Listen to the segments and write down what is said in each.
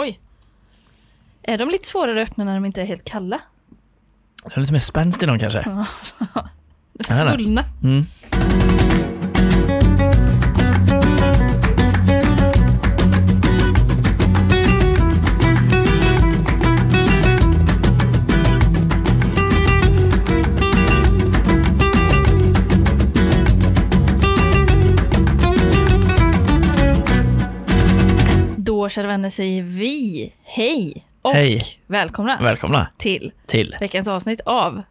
Oj. Är de lite svårare att öppna när de inte är helt kalla? Det är lite mer spänst i dem kanske. Inte. Svullna. Mm. Kära vänner, säger vi hej och Hej. välkomna Välkomna till till veckans avsnitt av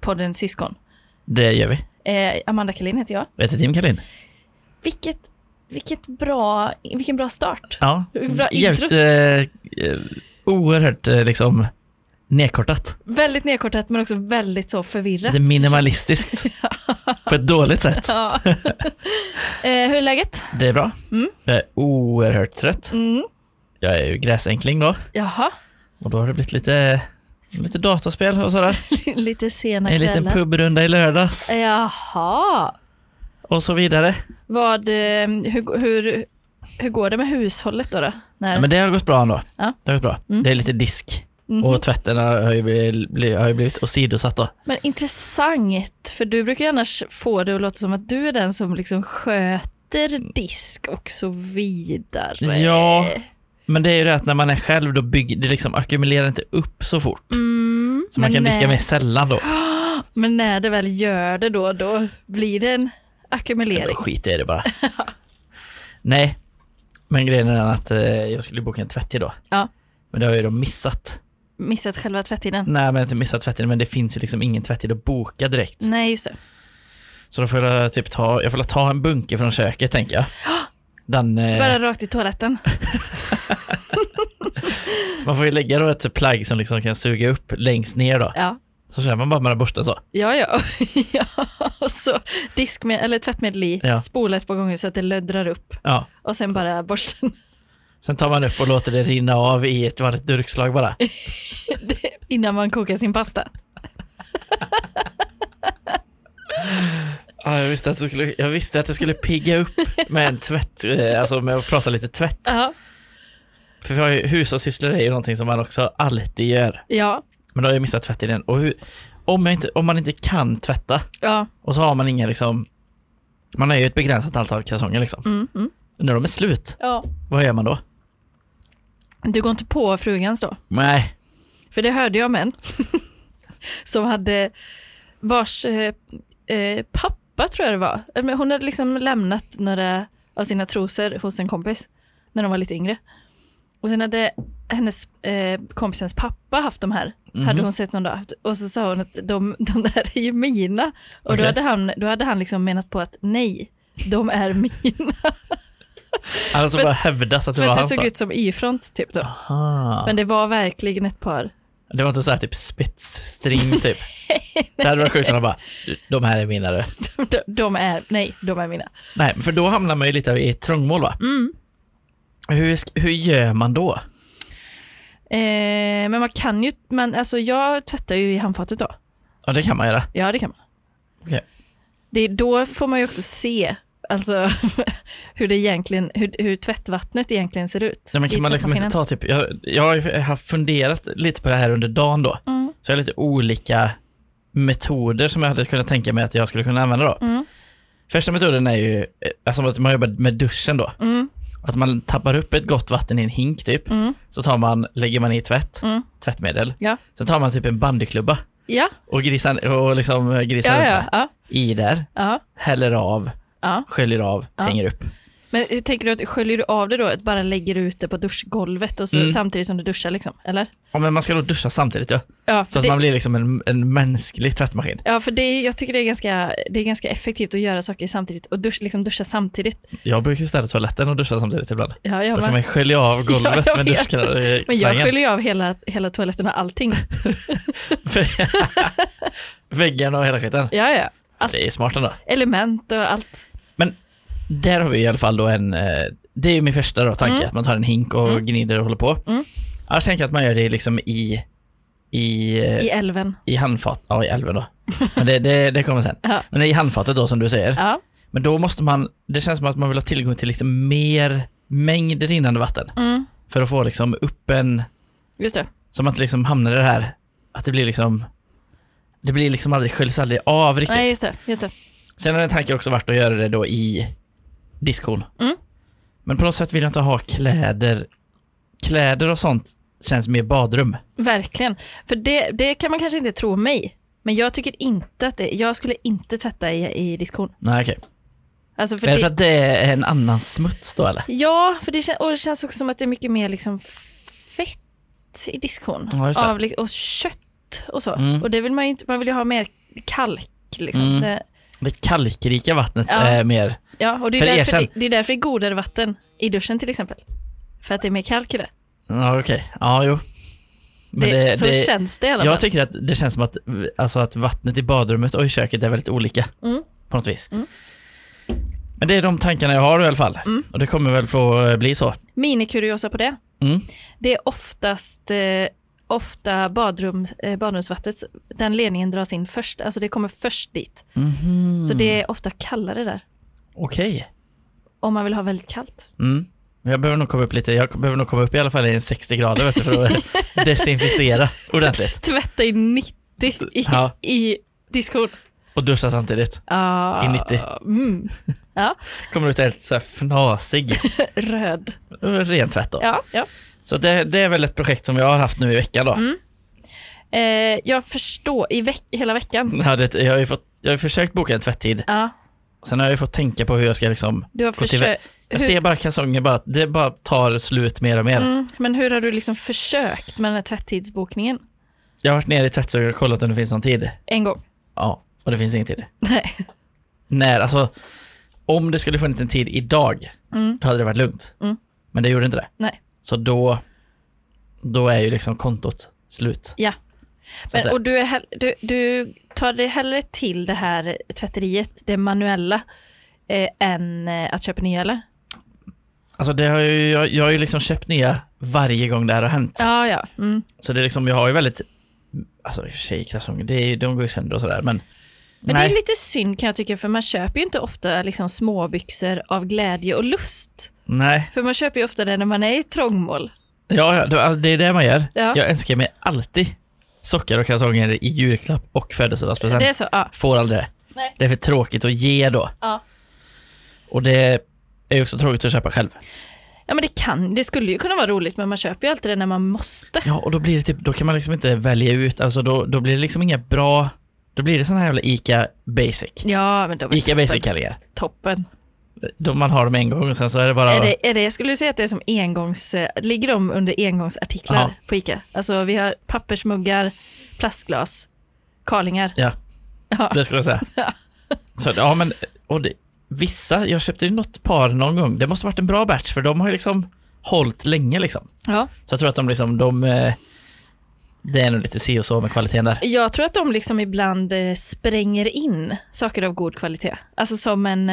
podden Syskon. Det gör vi. Eh, Amanda Kalin heter jag. Vet du Tim Kalin? Vilket, vilket bra, vilken bra start. Ja. Bra Jävligt eh, oerhört eh, liksom nedkortat. Väldigt nedkortat men också väldigt så förvirrat. Lite minimalistiskt. På ett dåligt sätt. Ja. eh, hur är läget? Det är bra. Mm. Jag är oerhört trött. Mm. Jag är ju gräsänkling då. Jaha, Och då har det blivit lite, lite dataspel och sådär. lite sena En liten kvällar. pubrunda i lördags. Jaha. Och så vidare. Vad, eh, hur, hur, hur går det med hushållet då? då? När, Ja, men det har gått bra ändå. Ja. Det har gått bra. Mm. Det är lite disk. Mhm. Och tvätten har ju blivit, bli- har ju blivit åsidosatt då. Men intressant, för du brukar ju annars få det att låta som att du är den som liksom sköter disk och så vidare. Ja. Men det är ju det att när man är själv då bygger det liksom ackumulerar inte upp så fort. Mm, Så man kan diska när- mer sällan då. Men när det väl gör det då, då blir det en ackumulering. då jag i det bara. Nej, men grejen är den att eh, jag skulle boka en tvätt idag. Ja. Men det har jag ju då missat. Missat själva tvättiden? Nej, men jag har inte missat tvätten, men det finns ju liksom ingen tvättid att boka direkt. Nej, just det. Så då får jag typ ta, jag får ta en bunke från köket tänker jag. Den, eh, Bara rakt i toaletten. man får ju lägga då ett plagg som liksom kan suga upp längst ner då. Ja, Så kör man bara med borsten så. ja, ja. ja. Och så diskmedel, eller tvättmedel i, Ja. spola ett par gånger så att det löddrar upp. Ja. Och sen bara borsten. Sen tar man upp och låter det rinna av i ett vanligt durkslag bara. innan man kokar sin pasta. Ja, jag visste att det skulle, jag visste att det skulle pigga upp med en tvätt, eh, alltså med att prata lite tvätt. Ja. För vi har ju, hushållssysslor är ju någonting som man också alltid gör. Ja. Men då har jag missat tvätt i den. Och hur, om, inte, om man inte kan tvätta Ja. och så har man inga liksom, man har ju ett begränsat antal kalsonger liksom. Mm, mm. När de är slut, ja. vad gör man då? Du går inte på frugans då? Nej, För det hörde jag om en som hade vars eh, eh, pappa tror jag det var. Eh, Hon hade liksom lämnat några av sina trosor hos en kompis när de var lite yngre. Och sen hade hennes eh, kompisens pappa haft de här. Mhm. Hade hon sett någon dag. Och så sa hon att de, de där är ju mina. Och Okej. då hade han, då hade han liksom menat på att nej, de är mina. han har så För- bara hävdat att det För var att det hans såg då. ut som Y-front typ då. Aha. Men det var verkligen ett par. Det var inte så här typ spetsstring typ. det hade varit sjukt om bara, de här är mina du. De, de är, nej, de är mina. Nej, för då hamnar man ju lite i trångmål va? Mm. Hur, hur gör man då? Eh, men man kan ju, man, alltså jag tvättar ju i handfatet då. Ja, det kan man göra. Ja, det kan man. Det, då får man ju också se alltså, hur, det egentligen, hur, hur tvättvattnet egentligen ser ut. Nej, men kan man liksom inte ta typ, jag, jag har funderat lite på det här under dagen då. Mm, Så jag har lite olika metoder som jag hade kunnat tänka mig att jag skulle kunna använda då. mm, Första metoden är ju, alltså att man jobbar med duschen då. mm, Att man tappar upp ett gott vatten i en hink typ. mm, Så tar man, lägger man i tvätt, mm. tvättmedel. Ja. Sen tar man typ en bandyklubba Ja, och grisar, och liksom grisar ja, ja, ja, i där, häller av, ja. sköljer av, Ja. hänger upp. Men hur tänker du att sköljer du av det då? Att bara lägger ut det på duschgolvet och så, Mm. samtidigt som du duschar liksom? Eller? Ja, men man ska nog duscha samtidigt ja. Ja, Så att det, man blir liksom en, en mänsklig tvättmaskin. ja, för det, jag tycker det är, ganska, det är ganska effektivt att göra saker samtidigt och dusch, liksom duscha samtidigt. Jag brukar städa toaletten och duscha samtidigt ibland. Ja, jag Då kan man skölja av golvet Ja, med duschslangen. Men jag sköljer av hela, hela toaletten och allting. Väggarna och hela skiten. Ja, ja. Allt. Det är smart ändå. Element och allt. Där har vi i alla fall då en, eh, det är ju min första då tanke, Mm. att man tar en hink och Mm. gnider och håller på. Mm. Jag tänker att man gör det liksom i, i, I älven. i handfat, ja i älven då. Men det, det, det kommer sen. Ja. Men i handfatet då som du säger. Ja. Men då måste man, det känns som att man vill ha tillgång till liksom mer mängd rinnande vatten. Mm. För att få liksom upp en, Just det. så man inte liksom hamnar i det här, att det blir liksom, det blir liksom aldrig, sköljs aldrig av riktigt. Nej, just det. Just det. Sen har en tanke också varit att göra det då i diskon. Mm. Men på något sätt vill jag inte ha kläder, kläder och sånt känns mer badrum. Verkligen. För det, det kan man kanske inte tro om mig. Men jag tycker inte att det, jag skulle inte tvätta i, i diskon. Nej okej. Alltså för Är det det, för att det är en annan smuts då eller? Ja, för det, och det känns också som att det är mycket mer liksom fett i diskon. Ja. Av, och kött och så. Mm. Och det vill man ju inte, man vill ju ha mer kalk. Liksom. Mm. Det, Det kalkrika vattnet Ja. är mer, ja, och det är, För därför, det, det är därför det är godare vatten i duschen till exempel. För att det är mer kalk i det. ja okej, ja jo. Men det, så känns det i alla fall. Jag tycker att det känns som att, alltså att vattnet i badrummet och i köket är väldigt olika. Mm. På något vis. Mm. Men det är de tankarna jag har i alla fall. Mm. Och det kommer väl få bli så. Minikuriosa på det. Mm. Det är oftast eh, ofta badrum, eh, badrumsvattnet, den ledningen dras in först, alltså det kommer först dit. Mhm. Så det är ofta kallare där, Okej. om man vill ha väldigt kallt. Mm. Jag behöver nog komma upp lite, jag behöver nog komma upp i alla fall i en 60 grader vet du, för att desinficera ordentligt. Tvätta i 90 i, Ja. i diskon. Och duscha samtidigt. Ah, I 90. Mm, Kommer ut helt så här fnasig. röd. Ren tvätt då. Ja, ja. Så det, det är väl ett projekt som jag har haft nu i veckan då. Mm. Eh, jag förstår, i veck- hela veckan. Ja, det, jag, har ju fått, jag har försökt boka en tvätttid. Ja, Sen har jag ju fått tänka på hur jag ska liksom du har försökt. Jag ser bara kalsonger bara, det bara tar slut mer och mer. Mm, men hur har du liksom försökt med den här tvättidsbokningen? Jag har varit nere i tvättstugan och kollat om det finns någon tid. En gång? Ja, och det finns ingen tid. Nej. När, alltså, om det skulle funnits en tid idag, Mm. då hade det varit lugnt. Mm. Men det gjorde inte det. Nej. Så då, då är ju liksom kontot slut. Ja. Men, och du, är du, du tar dig hellre till det här tvätteriet, det manuella, eh, än eh, att köpa nya eller? Alltså det har ju, jag, jag har ju liksom köpt nya varje gång det här har hänt. Ja, ja. Mm. Så det är liksom, jag har ju väldigt, alltså i och för sig kalsonger, de går ju sönder och sådär men Men nej. det är lite synd kan jag tycka, för man köper ju inte ofta liksom småbyxor av glädje och lust. Nej, För man köper ju ofta det när man är i trångmål. ja, det, alltså, det är det man gör. Ja. Jag önskar mig alltid sockar och kalsonger i julklapp och födelsedagspresent. Det är så, ja. Får aldrig det. Nej. Det är för tråkigt att ge då. Ja. Och det är också tråkigt att köpa själv. Ja men det kan, det skulle ju kunna vara roligt men man köper ju alltid det när man måste. Ja, och då blir det typ, då kan man liksom inte välja ut, alltså då, då blir det liksom inga bra, då blir det såna här jävla ICA basic. Ja men de är ICA basic kallingar. toppen. Man har dem en gång och sen så är det bara... Är det, är det, jag skulle säga att det är som engångs, eh, ligger de under engångsartiklar Ja. på ICA? Alltså vi har pappersmuggar, plastglas, karlingar. Ja. Ja. Det skulle jag säga. Ja. Så, ja men, och det, vissa, jag köpte ju något par någon gång, det måste varit en bra batch för de har ju liksom hållit länge liksom. ja. Så jag tror att de liksom, de, eh, det är nog lite si och så med kvaliteten där. Jag tror att de liksom ibland eh, spränger in saker av god kvalitet. Alltså som en...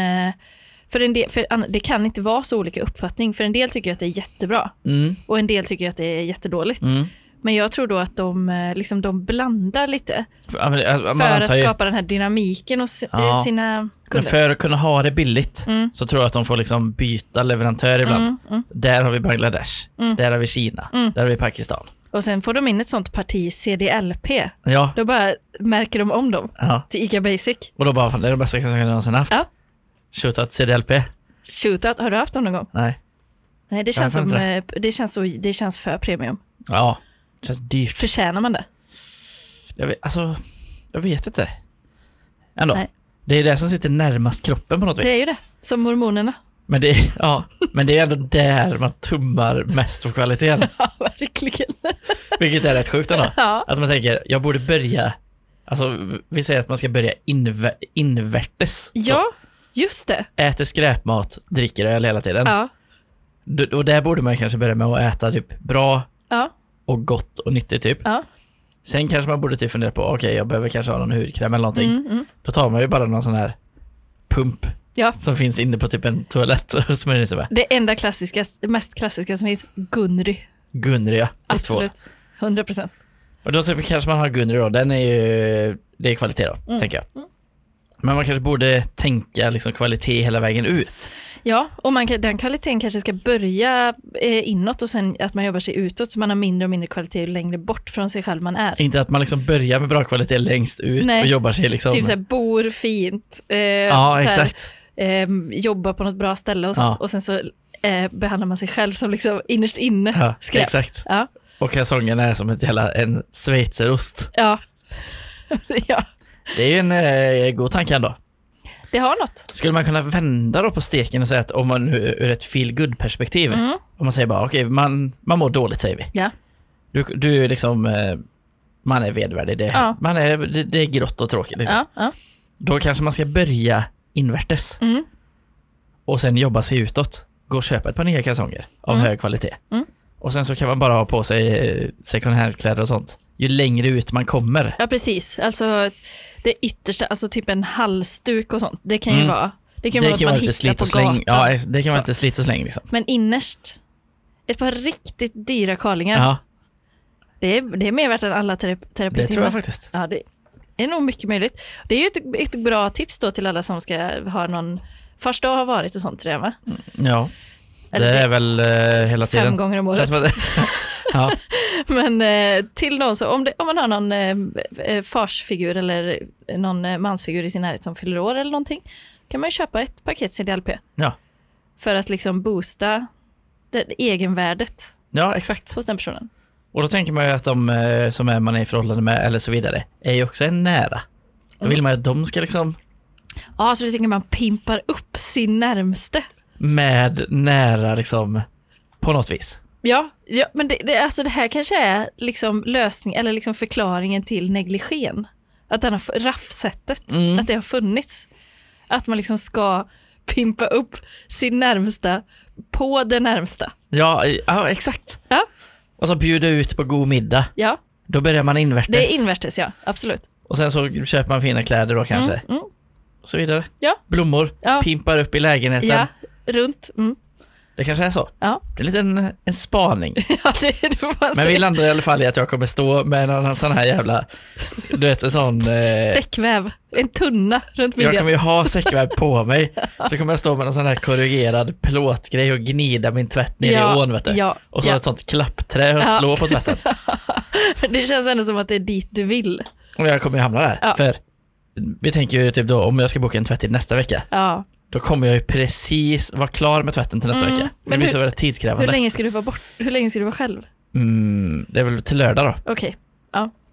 För en del, för det kan inte vara så olika uppfattning. För en del tycker att det är jättebra Mm, och en del tycker att det är jättedåligt. mm. Men jag tror då att de, eh, liksom, de blandar lite Ja, men, eh, för att ju- skapa den här dynamiken hos Ja. eh, sina Men kunder. för att kunna ha det billigt Mm. så tror jag att de får liksom byta leverantör ibland. Mm, mm. Där har vi Bangladesh, Mm. där har vi Kina, Mm. där har vi Pakistan. Och sen får de in ett sånt parti CDLP. Ja, Då bara märker de om dem ja. till ICA Basic. och då bara, fan, det är de bästa kalsongerna jag någonsin haft. Ja. Shootout CDLP? Shootout, har du haft dem någon gång? Nej. Nej, det känns, som, inte eh, det, känns så, det känns för premium. Ja, det känns dyrt. Förtjänar man det? Jag vet, alltså, jag vet inte. Ändå. Nej. Det är det som sitter närmast kroppen på något vis. Det är ju det, som hormonerna. Men det, ja, men det är ändå där man tummar mest på kvaliteten. Ja, verkligen. Vilket är rätt sjukt ändå. Ja, Att man tänker, jag borde börja, alltså vi säger att man ska börja inv invärtes. ja just det. Äter skräpmat, dricker öl hela tiden. Ja, D- Och där borde man kanske börja med att äta typ bra ja, och gott och nyttigt typ. ja. Sen kanske man borde typ fundera på, okej jag behöver kanske ha någon hudkräm eller någonting. Mm, mm. Då tar man ju bara någon sån här pump Ja. som finns inne på typ en toalett och smörjer in sig med. Det enda klassiska, mest klassiska som finns, Gunry. Gunry ja, det två. Absolut. 100 procent. Och då typ, kanske man har Gunry då, den är ju, det är kvalitet då, Mm. tänker jag. Men man kanske borde tänka liksom kvalitet hela vägen ut. Ja, och man den kvaliteten kanske ska börja eh, inåt och sen att man jobbar sig utåt så man har mindre och mindre kvalitet längre bort från sig själv man är. Inte att man liksom börjar med bra kvalitet längst ut Nej. och jobbar sig liksom... Typ såhär, bor fint, eh, ja, så här, exakt. eh, jobbar på något bra ställe och sånt. Ja. Och sen så eh, behandlar man sig själv som liksom innerst inne Ja, skräp. exakt. Ja. Och kalsongerna är som ett jävla, en schweizerost. Ja. ja, Det är ju en eh, god tanke ändå. det har något. Skulle man kunna vända då på steken och säga att om man nu ur ett feel good perspektiv Mm. om man säger bara okej, man, man mår dåligt säger vi. Ja. Du, du är liksom, eh, man är vedvärdig, det, Ja. man är, det, det är grått och tråkigt liksom. Ja, ja. Då kanske man ska börja invärtes Mm. och sen jobba sig utåt. Gå och köpa ett par nya kalsonger av Mm. hög kvalitet. Mm. Och sen så kan man bara ha på sig eh, second hand-kläder och sånt. Ju längre ut man kommer. ja, precis. Alltså det yttersta, alltså typ en halsduk och sånt. Det kan ju Mm. vara, det kan det vara att man hittar på släng. gatan. Ja, det kan vara Så. lite slit och släng liksom. Men innerst, ett par riktigt dyra kallingar. Ja, Det, är, det är mer värt än alla terapi- det terapitimmar. tror jag faktiskt. Ja, det är nog mycket möjligt. Det är ju ett, ett bra tips då till alla som ska ha någon fars dag har varit och sånt redan va? Ja, Eller det det- är väl eh, hela Fem tiden. gånger om året. Känns som att, ja, Men eh, till någon så, om, det, om man har någon eh, eh, farsfigur eller någon eh, mansfigur i sin närhet som fyller år eller någonting, kan man ju köpa ett paket CDLP. Ja. För att liksom boosta det, egenvärdet ja, exakt. hos den personen. Och då tänker man ju att de eh, som är man är i förhållande med eller så vidare är ju också en nära. Då vill man ju att de ska liksom Ja, så du tänker man pimpar upp sin närmste. med nära liksom på något vis. Ja, ja men det, det, alltså det här kanske är liksom lösning eller liksom förklaringen till negligén. Att den har, raffsättet, Mm. att det har funnits. Att man liksom ska pimpa upp sin närmsta på det närmsta. Ja, ja exakt. Ja. Och så bjuda ut på god middag. Ja, Då börjar man invärtes. det är invärtes ja, absolut. Och sen så köper man fina kläder då kanske. Mm, mm, Och så vidare. Ja. Blommor, ja, pimpar upp i lägenheten. ja, runt. Mm. Det kanske är så. Ja. Det är en liten en spaning. Ja, det, det Men vi landar i alla fall i att jag kommer stå med någon sån här jävla, du vet en sån... Eh, Säckväv, en tunna runt jag midjan. kommer ju ha säckväv på mig. Så kommer jag stå med någon sån här korrugerad plåtgrej och gnida min tvätt ner i ån vet du. ja, Och så ja. ett sånt klappträ och Ja. slå på tvätten. Det känns ändå som att det är dit du vill. Och jag kommer ju hamna där. Ja. För vi tänker ju typ då om jag ska boka en tvättid nästa vecka. Ja. Då kommer jag ju precis vara klar med tvätten till nästa Mm. vecka. Det Men blir hur- så väldigt Hur tidskrävande. länge ska du vara bort? Hur länge ska du vara själv? Mm, det är väl till lördag då. Okej.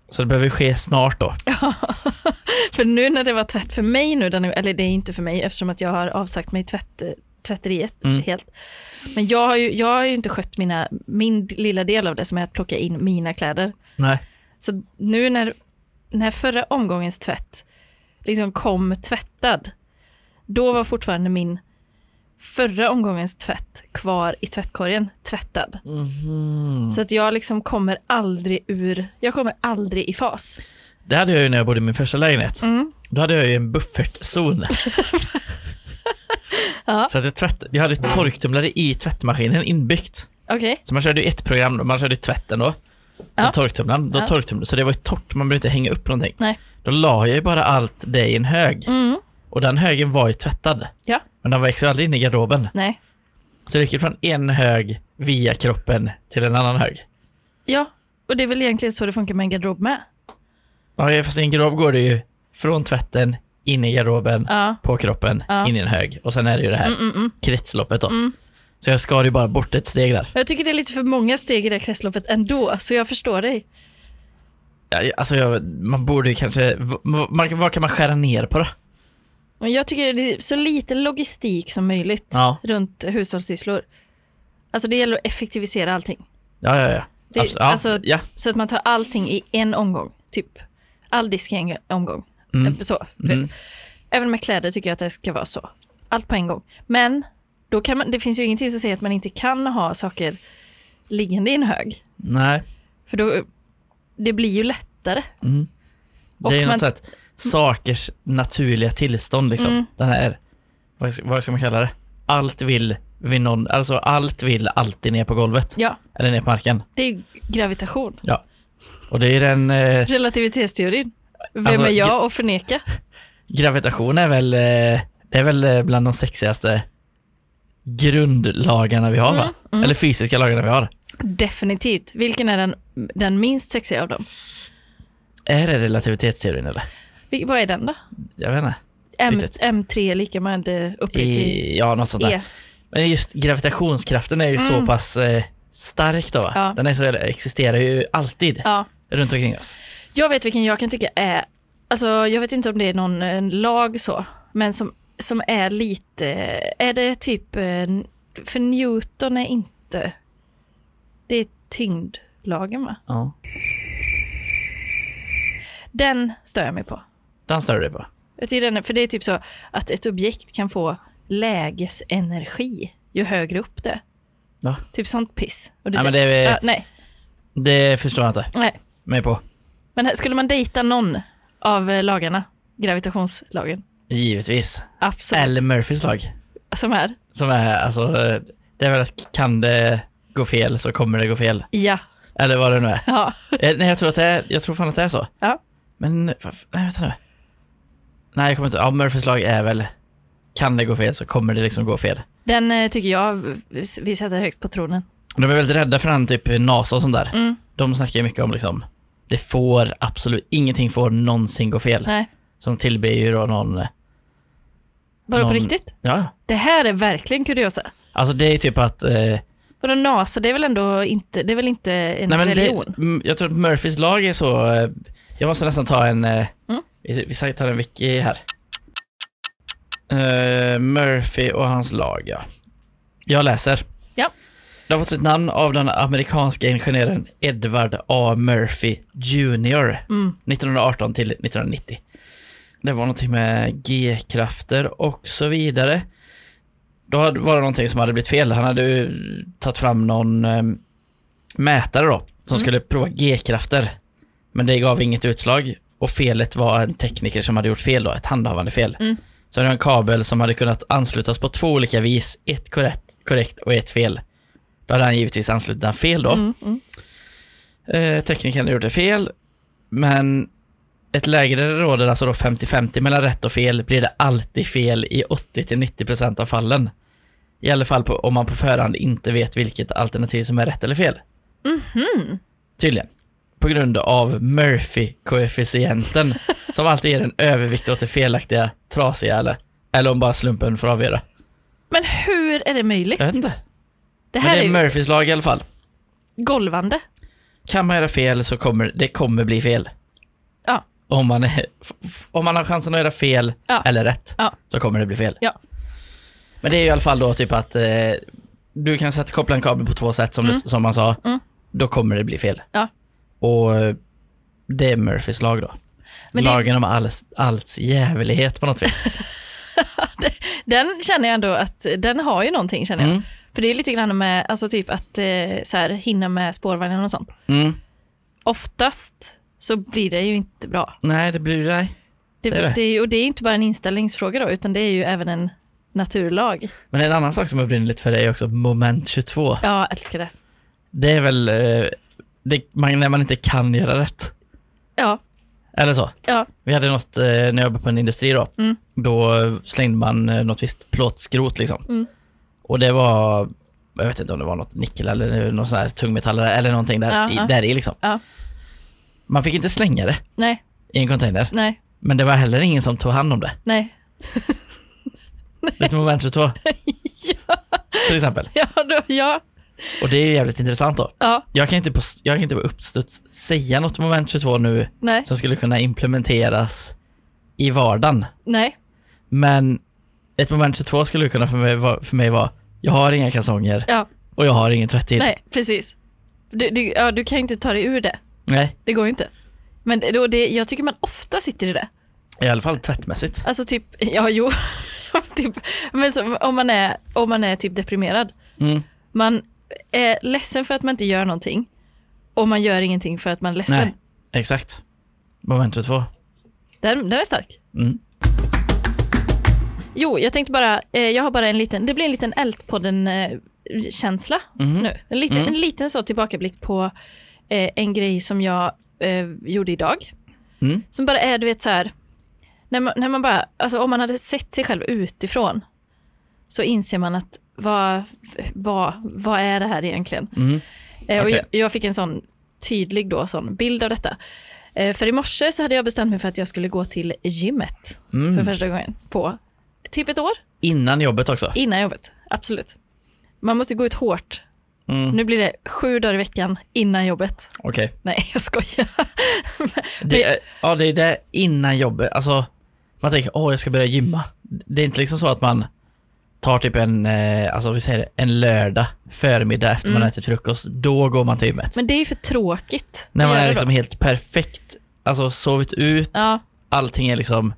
Så det behöver ske snart då. För nu när det var tvätt för mig nu, eller det är inte för mig eftersom att jag har avsagt mig tvätt, tvätteriet Mm. helt. Men jag har, ju, jag har ju inte skött mina, min lilla del av det som är att plocka in mina kläder. Nej. Så nu när, när förra omgångens tvätt liksom kom tvättad, då var fortfarande min förra omgångens tvätt kvar i tvättkorgen, tvättad. Mhm. Så att jag liksom kommer aldrig ur, jag kommer aldrig i fas. Det hade jag ju när jag bodde i min första lägenhet. Mm. Då hade jag ju en buffertzon. Så att jag, tvätt, jag hade torktumlare i tvättmaskinen inbyggt. Okej, Så man körde ju ett program då, man körde tvätten då. Så Ja. torktumlaren, då Ja. torktumlade, så det var ju torrt, man behövde inte hänga upp någonting. Nej. Då la jag ju bara allt det i en hög. mm. Och den högen var ju tvättad. Ja. Men den växte ju aldrig in i garderoben. nej. Så det gick från en hög via kroppen till en annan hög. Ja, och det är väl egentligen så det funkar med en garderob med. Ja, fast i en garderob går det ju från tvätten, in i garderoben, Ja. på kroppen, Ja. in i en hög. Och sen är det ju det här Mm, mm, mm. kretsloppet då. Mm. Så jag skar ju bara bort ett steg där. Jag tycker det är lite för många steg i det kretsloppet ändå, så jag förstår dig. Ja, alltså jag, man borde ju kanske, vad kan man skära ner på då? Jag tycker det är så lite logistik som möjligt Ja, runt hushållssysslor. Alltså det gäller att effektivisera allting. ja, ja. ja. Det- Abs- alltså- ja. Så att man tar allting i en omgång, typ. All disk i en omgång. Mm. Så. Mm. Även med kläder tycker jag att det ska vara så. Allt på en gång. Men då kan man, det finns ju ingenting som säger att man inte kan ha saker liggande i en hög. Nej. För då, det blir ju lättare. Mm. Det Och är ju man- något sätt, sakers naturliga tillstånd liksom. Mm. Den här, vad ska, vad ska man kalla det? Allt vill vid någon, alltså allt vill alltid ner på golvet. Ja, Eller ner på marken. det är gravitation. Och det är den, eh, Relativitetsteorin. Vem Alltså, är jag att förneka? gravitation är väl, eh, det är väl eh, bland de sexigaste grundlagarna vi har va? Mm, mm. Eller fysiska lagarna vi har. Definitivt. Vilken är den, den minst sexiga av dem? Är det relativitetsteorin eller? Vad är den då? Jag vet inte. M, Riktigt. M3 är lika med eh, upphöjt till ja, något sånt där. E. Men just gravitationskraften är ju så Mm. pass eh, stark då? Ja. Den är så, existerar ju alltid Ja. runt omkring oss. Jag vet vilken jag kan tycka är, alltså jag vet inte om det är någon en lag så, men som, som är lite, är det typ, eh, för Newton är inte, det är tyngdlagen va? Ja. Den stör jag mig på. Den stör du dig på? Jag tycker den för det är typ så att ett objekt kan få lägesenergi ju högre upp det. Va? Typ sånt piss. Och Nej, men det är- ja, nej, Det förstår jag inte nej. mig på. Men här- skulle man dejta någon av eh, lagarna, gravitationslagen, Givetvis. absolut, Eller Murphys lag. som är, Som är alltså, det är väl att kan det gå fel så kommer det gå fel. ja, Eller vad det nu är. ja, Eh, Nej, jag tror att det är, jag tror fan att det är så. ja. Men, nej vänta nu. Nej, jag kommer inte, ja Murphys lag är väl, kan det gå fel så kommer det liksom gå fel. Den eh, tycker jag vi sätter högst på tronen. De är väldigt rädda för den typ NASA och sånt där. Mm, De snackar ju mycket om liksom, det får absolut, ingenting får någonsin gå fel. nej. De tillber ju då någon, eh, Vadå på Någon- riktigt? ja, Det här är verkligen kuriosa. alltså det är typ att, eh, Vadå NASA, det är väl ändå inte, det är väl inte en nej men religion? det, jag tror att Murphys lag är så, eh, jag måste nästan ta en, eh, Mm. Vi, vi tar en wiki här. Eh, Murphy och hans lag, ja. Jag läser. Ja. Det har fått sitt namn av den amerikanska ingenjören Edward A. Murphy Jr. Mm. 1918 till 1990. Det var någonting med G-krafter och så vidare. Då hade- var det någonting som hade blivit fel. Han hade ju tagit fram någon eh, mätare då, som Mm. skulle prova G-krafter. Men det gav inget utslag och felet var en tekniker som hade gjort fel då, ett handhavande fel. Mm. Så det var en kabel som hade kunnat anslutas på två olika vis, ett korrekt, korrekt och ett fel. Då hade han givetvis anslutit den fel då. Mm, mm. Eh, teknikern det fel, men ett läge där det råder alltså då 50-50 mellan rätt och fel blir det alltid fel i 80-90% av fallen. I alla fall på, om man på förhand inte vet vilket alternativ som är rätt eller fel. Mhm. Tydligen. På grund av Murphy-koefficienten som alltid ger en övervikt åt det felaktiga, trasiga eller, eller om bara slumpen får avgöra. Men hur är det möjligt? Jag vet inte. Det Men här det är är ju Murphys lag i alla fall. golvande. Kan man göra fel så kommer det kommer bli fel. Ja. Om man, är, om man har chansen att göra fel Ja. eller rätt Ja. så kommer det bli fel. Ja. Men det är ju i alla fall då typ att eh, du kan sätta, koppla en kabel på två sätt som, Mm. det, som man sa. Mm. Då kommer det bli fel. Ja. Och eh, det är Murphys lag då. Men det- Lagen om alls, alls jävlighet på något vis. Den känner jag ändå att den har ju någonting känner jag. Mm. För det är lite grann med, alltså typ att eh, så här, hinna med spårvagnen och sånt. Mm. Oftast så blir det ju inte bra. Nej, det blir. Det, Det är det. det är ju, och det är inte bara en inställningsfråga då, utan det är ju även en naturlag. Men en annan sak som jag brinner lite för är också moment 22. Ja, älskar det. Det är väl eh, det, man, när man inte kan göra rätt. Ja, Eller så. ja, Vi hade något, eh, när jag jobbade på en industri då, Mm. då slängde man eh, något visst plåtskrot liksom. Mm. Och det var, jag vet inte om det var något nickel eller någon sån här tungmetallare eller någonting där, Ja, i, ja. där i liksom. Ja. Man fick inte slänga det nej, i en container, nej, men det var heller ingen som tog hand om det. nej. Ett moment 22 till exempel. Ja, då, ja, Och det är ju jävligt intressant då. ja, Jag kan inte på, jag kan inte på uppstuds säga något moment 22 nu nej, som skulle kunna implementeras i vardagen. nej, Men ett moment 22 skulle kunna för mig, för mig vara, jag har inga kalsonger ja, och jag har ingen tvättid. nej, precis. Du, du, ja, du kan ju inte ta dig ur det. Nej, Det går ju inte. Men det, det, jag tycker man ofta sitter i det. i alla fall tvättmässigt. Alltså typ, ja jo, typ, men så, om, man är, om man är typ deprimerad. Mm. Man är ledsen för att man inte gör någonting och man gör ingenting för att man är ledsen. Nej, exakt. Moment 22. Den, den är stark. Mm. Jo, jag tänkte bara, eh, jag har bara en liten, det blir en liten Ältpodden-känsla Mhm. nu. En liten, Mm. en liten så tillbakablick på eh, en grej som jag eh, gjorde idag. Mm. Som bara är, du vet så här, när man, när man bara, alltså om man hade sett sig själv utifrån så inser man att vad, vad, vad är det här egentligen? Mm. Eh, och jag, jag fick en sån tydlig då, sån bild av detta. Eh, för i morse så hade jag bestämt mig för att jag skulle gå till gymmet Mm. för första gången på typ ett år Innan jobbet också? innan jobbet. Absolut. Man måste gå ut hårt. Mm. Nu blir det sju dagar i veckan innan jobbet. Okej. Nej, jag skojar. Det, är- ja, det är det innan jobbet. Alltså, man tänker åh, jag ska börja gymma. Det är inte liksom så att man tar typ en, eh, alltså vi säger det, en lördag förmiddag efter man Mm. ätit frukost. Då går man till gymmet. Men det är ju för tråkigt. När att man göra är då. liksom helt perfekt, alltså sovit ut, Ja. allting är liksom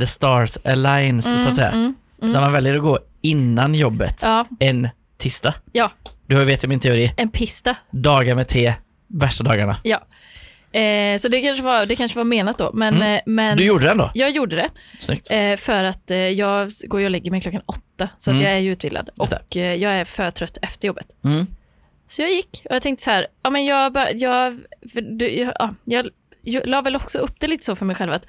the stars aligns så att säga. Mm, mm. Där man väljer att gå innan jobbet Ja, en tisdag. Ja. Du vet ju min teori. en pista. Dagar med te, värsta dagarna. Ja. Eh, så det kanske, var, det kanske var menat då. Men, Mm. eh, men Du gjorde den då? jag gjorde det. Eh, för att eh, jag går ju och lägger mig klockan åtta. Så att Mm. jag är utvilad. Det. Och eh, jag är för trött efter jobbet. Mm. Så jag gick och jag tänkte så här, ja men jag, bara- jag, du, jag, ja, jag, jag la väl också upp det lite så för mig själv att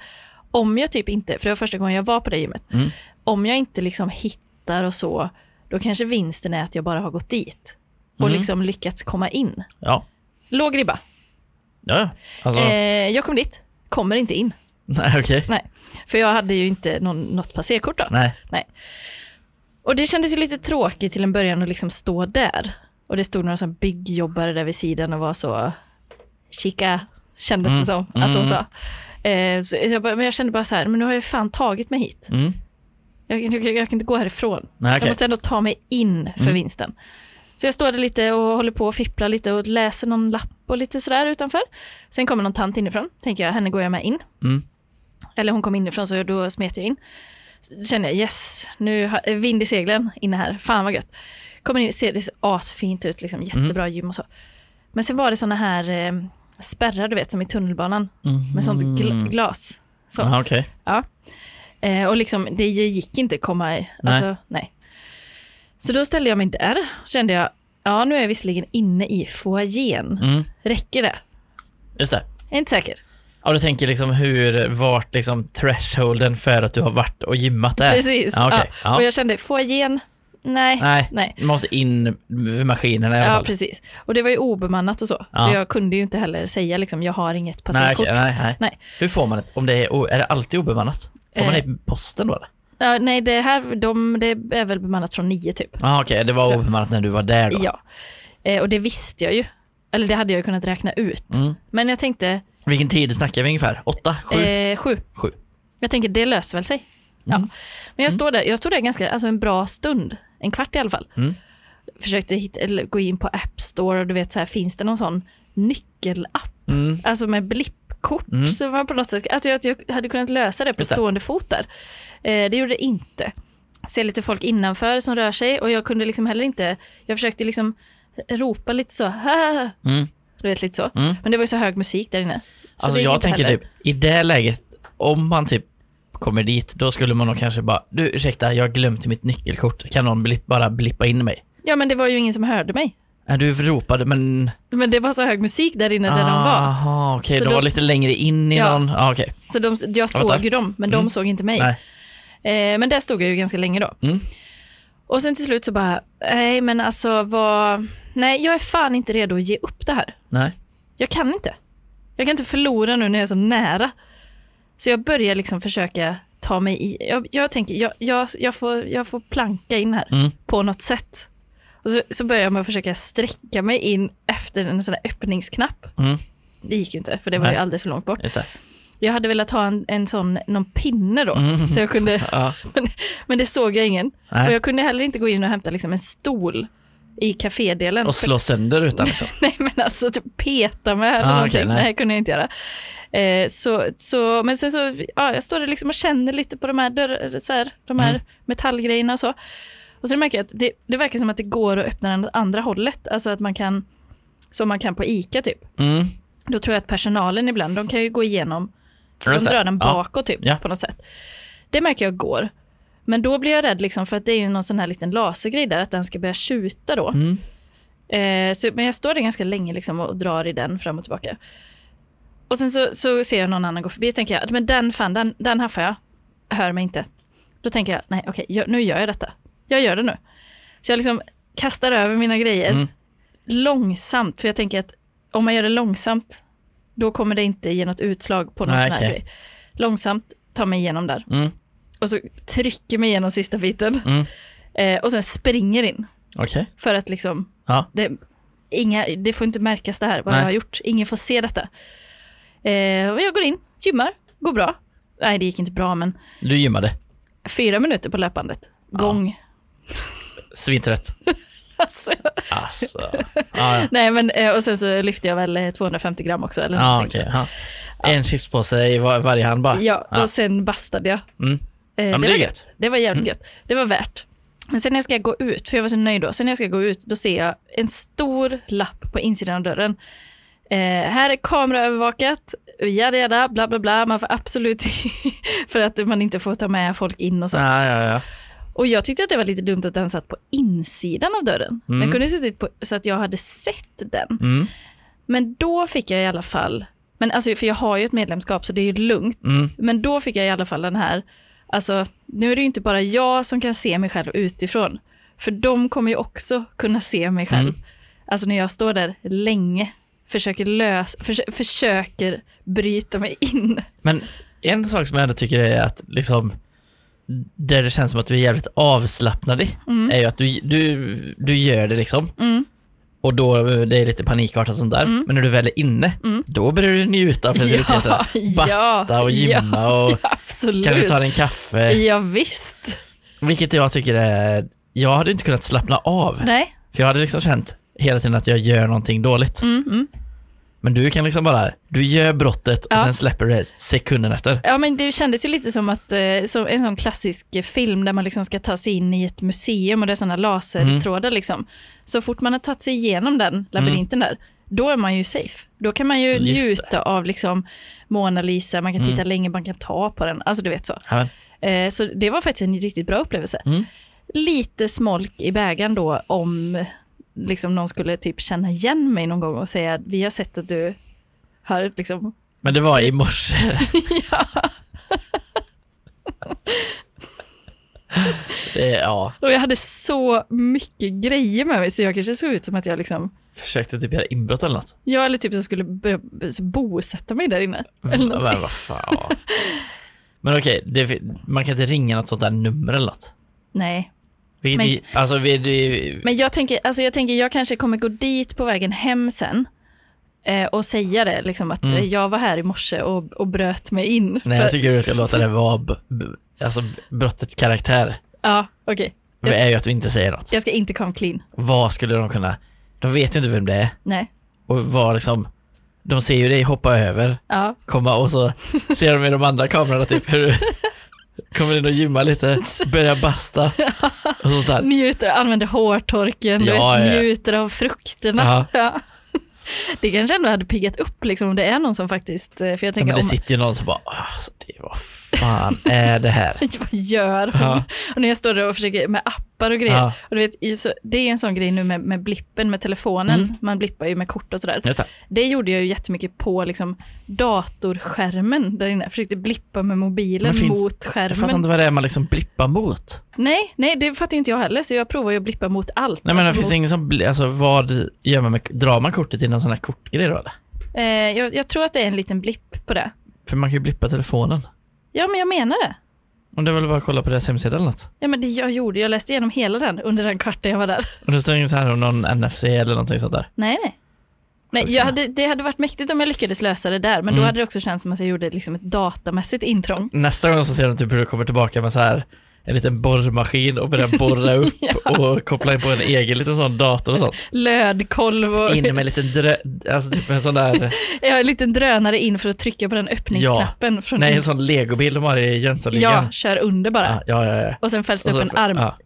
om jag typ inte, för det var första gången jag var på det gymmet, Mm. om jag inte liksom hittar och så, då kanske vinsten är att jag bara har gått dit och Mm. liksom lyckats komma in. Ja. Låg ribba. Ja. Alltså, Eh, jag kom dit, kommer inte in. nej okej. För jag hade ju inte någon, något passerkort då. Nej. Och det kändes ju lite tråkigt till en början att liksom stå där. Och det stod några sån byggjobbare där vid sidan och var så chica, kändes Mm, det som att mm. de sa. Eh, så jag, bara, men jag kände bara så här, men nu har jag fan tagit mig hit. Mm. Jag, jag, jag, jag kan inte gå härifrån. Nej, Jag okej. måste ändå ta mig in för Mm. vinsten. Så jag står där lite och håller på och fipplar lite och läser någon lapp och lite sådär utanför. Sen kommer någon tant inifrån, tänker jag, henne går jag med in. Mm. Eller hon kom inifrån så då smet jag in. Så kände jag yes, nu har vind i seglen inne här, fan vad gött. Kommer in, ser det asfint ut, liksom, jättebra gym och så. Men sen var det såna här eh, spärrar du vet som i tunnelbanan med sånt gl- glas. Så. Aha, okej. Eh, och liksom, det gick inte att komma i. Alltså, nej. Så då ställde jag mig där. Så kände jag, ja nu är jag visserligen inne i foajén. Mm. Räcker det? Just det. Jag är inte säker. Ja, du tänker liksom hur, vart liksom thresholden för att du har varit och gymmat där? Precis. Ja, okej. Ja. Och Ja. jag kände, foajén, nej. Nej, nej. du måste in vid maskinerna i alla Ja, fall. precis. Och det var ju obemannat och så. Ja. Så jag kunde ju inte heller säga liksom, jag har inget Nej, passerkort. nej, nej. Nej. Hur får man det? Om det är, är det alltid obemannat? Får man det Eh. i posten då eller? Ja, nej, det här de, det är väl bemannat från nio typ. Ja, okej, det var obemannat när du var där då? Ja. Eh, och det visste jag ju. Eller det hade jag ju kunnat räkna ut. Mm. Men jag tänkte, Vilken tid snackar vi ungefär? Åtta? Sju? Eh, sju. Sju. Jag tänker det löser väl sig. Ja. Mm. Men jag står där, jag står där ganska, alltså en bra stund, en kvart i alla fall. Mm. Försökte hitta, eller gå in på App Store och du vet så här, finns det någon sån nyckelapp, Mm. alltså med blippkort, Mm. så man på något sätt, alltså jag, jag hade kunnat lösa det på stående fot där. Eh, det gjorde det inte. Ser lite folk innanför som rör sig och jag kunde liksom heller inte, jag försökte liksom ropa lite så, "Ah", Mm. du vet lite så. Mm. Men det var ju så hög musik där inne. Så Alltså jag tänker heller. typ, i det läget, om man typ kommer dit, då skulle man nog kanske bara, du ursäkta, jag har glömt mitt nyckelkort, kan någon blipp, bara blippa in mig? Ja men det var ju ingen som hörde mig. Ja, du ropade men... Men det var så hög musik där inne där de var. Aha, okej, Så de var lite längre in i Ja. någon, ja okej. Så de, jag såg ju dem, men de Mm. såg inte mig. Nej. Eh, men där stod jag ju ganska länge då. Mm. Och sen till slut så bara, nej men alltså vad, nej jag är fan inte redo att ge upp det här. Nej. Jag kan inte. Jag kan inte förlora nu när jag är så nära. Så jag börjar liksom försöka ta mig i, jag, jag tänker, jag, jag, jag, får, jag får planka in här Mm. på något sätt. Och så, så börjar jag med att försöka sträcka mig in efter en sån här öppningsknapp. Mm. Det gick ju inte, för det var Nej. ju alldeles för långt bort. Jag hade velat ha en, en sån, någon pinne då, Mm. så jag kunde, Ja. men det såg jag ingen. Och Nej. jag kunde heller inte gå in och hämta liksom en stol i kafédelen. Och slå sönder rutan liksom. Nej men alltså typ peta med eller Ah, någonting. okej, nej. nej. kunde jag inte göra. Eh, så, så, men sen så, ja, jag står där liksom och känner lite på de här, dörr, så här, de här Mm. metallgrejerna och så. Och så märker jag att det, det verkar som att det går att öppna den andra hållet. Alltså att man kan, som man kan på ICA typ. Mm. Då tror jag att personalen ibland, de kan ju gå igenom, de drar den Ja. bakåt typ Ja. på något sätt. Det märker jag går. Men då blir jag rädd liksom för att det är ju någon sån här liten lasergrej där, att den ska börja tjuta då. Mm. Eh, så, men jag står där ganska länge liksom och drar i den fram och tillbaka. Och sen så, så ser jag någon annan gå förbi och tänker jag, men den fan, den, den haffar jag. Hör mig inte. Då tänker jag, nej okej, jag, nu gör jag detta. Jag gör det nu. Så jag liksom kastar över mina grejer Mm. långsamt, för jag tänker att om man gör det långsamt, då kommer det inte ge något utslag på någon Nej, sån här okej. grej. Långsamt, ta mig igenom där. Mm. Och så trycker mig igenom sista biten. Mm. Eh, och sen springer in. Okej. För att liksom, Ja. det, inga, det får inte märkas det här, vad Nej. jag har gjort. Ingen får se detta. Eh, och jag går in, gymmar, går bra. Nej, det gick inte bra, men Du gymmade. fyra minuter på löpbandet. Ja. Gång. Svintrött. Alltså. Alltså. Ja, ja. Nej, men eh, och sen så lyfte jag väl eh, 250 gram också. Eller okej. så. Ja. En chipspåse i var, varje hand bara. Ja, och sen bastade jag. Mm. Eh, Ja, men det var gött. Det var jävligt Mm. gött. Det var värt. Men sen när jag ska gå ut, för jag var så nöjd då, sen när jag ska gå ut, då ser jag en stor lapp på insidan av dörren. Eh, här är kameraövervakat, jada jada, bla bla bla, man får absolut, för att man inte får ta med folk in och så. Ja, ja, ja. Och jag tyckte att det var lite dumt att den satt på insidan av dörren. Mm. Den kunde suttit på, så att jag hade sett den. Mm. Men då fick jag i alla fall, men alltså, för jag har ju ett medlemskap så det är ju lugnt. Mm. Men då fick jag i alla fall den här, alltså nu är det ju inte bara jag som kan se mig själv utifrån. För de kommer ju också kunna se mig själv. Mm. Alltså när jag står där länge, försöker lösa, försö- försöker bryta mig in. Men en sak som jag ändå tycker är att liksom där det känns som att du är jävligt avslappnad i, är ju att du, du, du gör det liksom. Mm. Och då det är lite panikartat och sånt där. Mm. Men när du väl är inne, Mm. då börjar du njuta av faciliteterna. Ja, Basta och ja, gymma och Absolut. kanske ta en kaffe. Ja, visst. Vilket jag tycker är, jag hade inte kunnat slappna av. Nej. För jag hade liksom känt hela tiden att jag gör någonting dåligt. Mm, mm. Men du kan liksom bara, du gör brottet och Ja. sen släpper du det sekunden efter. Ja, men det kändes ju lite som att, eh, som en sån klassisk film där man liksom ska ta sig in i ett museum och det är sådana lasertrådar liksom. Så fort man har tagit sig igenom den labyrinten där, då är man ju safe. Då kan man ju Just det. njuta av liksom Mona Lisa, man kan titta Mm. länge, man kan ta på den, alltså du vet så. Ja, Eh, så det var faktiskt en riktigt bra upplevelse. Mm. Lite smolk i bägaren då om liksom någon skulle typ känna igen mig någon gång och säga vi har sett att du har liksom men det var i morse. ja. Det, ja, Och jag hade så mycket grejer med mig så jag kanske såg ut som att jag liksom, försökte typ göra inbrott eller något. jag eller typ så skulle bosätta mig där inne. Eller. Men vad fan. Men okej, det, man kan inte ringa något sånt där nummer eller något. Nej, Vilket Men- vi, alltså vi, det, men jag tänker, alltså jag tänker jag kanske kommer gå dit på vägen hem sen eh, och säga det, liksom att Mm. eh, jag var här i morse och, och bröt mig in. nej För- jag tycker du ska låta det vara, alltså brottets karaktär. Ja, okej. Det Jag- är ju att du inte säger något. Jag ska inte come clean. Vad skulle de kunna, de vet ju inte vem det är. Nej. Och vad liksom, de ser ju dig hoppa över, Ja. komma och så ser de i de andra kamerorna typ hur du kommer in och gymmar lite, börjar basta och sånt där. Njuter, använder hårtorken, Ja, ja. njuter av frukterna. Ja. Ja. Det kanske ändå hade piggat upp liksom, om det är någon som faktiskt, eh, för jag Ja, tänker men det om, sitter ju någon som bara, alltså det vad fan är det här? vad gör hon? Ja. Och när jag står där och försöker med appar och grejer, Ja. och du vet, så- det är en sån grej nu med, med blippen med telefonen, Mm. man blippar ju med kort och sådär. Det. Det gjorde jag ju jättemycket på liksom, datorskärmen där inne, jag försökte blippa med mobilen finns- mot Jag fattar skärmen. inte vad det är man liksom blippar mot. Nej, nej, det fattar inte jag heller, så jag provar ju att blippa mot allt. Nej men det Alltså finns mot- ingen som, alltså vad gör man med, drar man kortet i någon sån här kortgrej då eller? Eh, jag, jag tror att det är en liten blipp på det. För man kan ju blippa telefonen. Ja, men jag menar det. Om det är väl bara att kolla på deras hemsida eller något. Ja, men det jag gjorde, jag läste igenom hela den under den kvarten jag var där. Och det står inget så här om någon NFC eller någonting sånt där. Nej, nej. Nej, hade, det hade varit mäktigt om jag lyckades lösa det där, men då Mm. hade det också känts som att jag gjorde liksom ett datamässigt intrång. Nästa gång så ser de typ hur du kommer tillbaka med så här en liten borrmaskin och börjar borra upp Ja. och koppla in på en egen liten sån dator och sånt. Lödkolv och In med en liten drö... Alltså typ en sån där... har en liten drönare in för att trycka på den öppningsknappen. Från Nej, en sån legobil de har i Jönssonligan. ja, kör under bara. Ja, ja, ja. ja. Och sen fälls det upp en arm. Ja.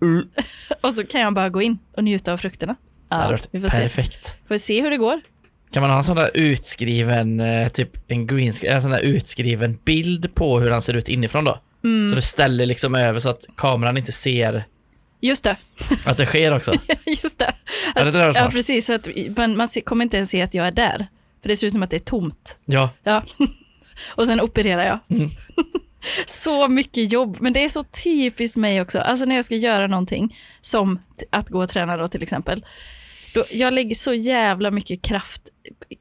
Så, uh, Och så kan jag bara gå in och njuta av frukterna. Ja, vi får se. perfekt. Får se hur det går. Kan man ha en sån där utskriven, eh, typ en green screen, en sån där utskriven bild på hur han ser ut inifrån då? Mm. Så du ställer liksom över så att kameran inte ser Just det, att det sker också. just det. Ja, det där Ja, precis. Att man, man kommer inte ens se att jag är där. För det ser ut som att det är tomt. Ja, Ja. Och sen opererar jag. Mm. så mycket jobb, men det är så typiskt mig också. Alltså när jag ska göra någonting, som att gå och träna då till exempel. Då, jag lägger så jävla mycket kraft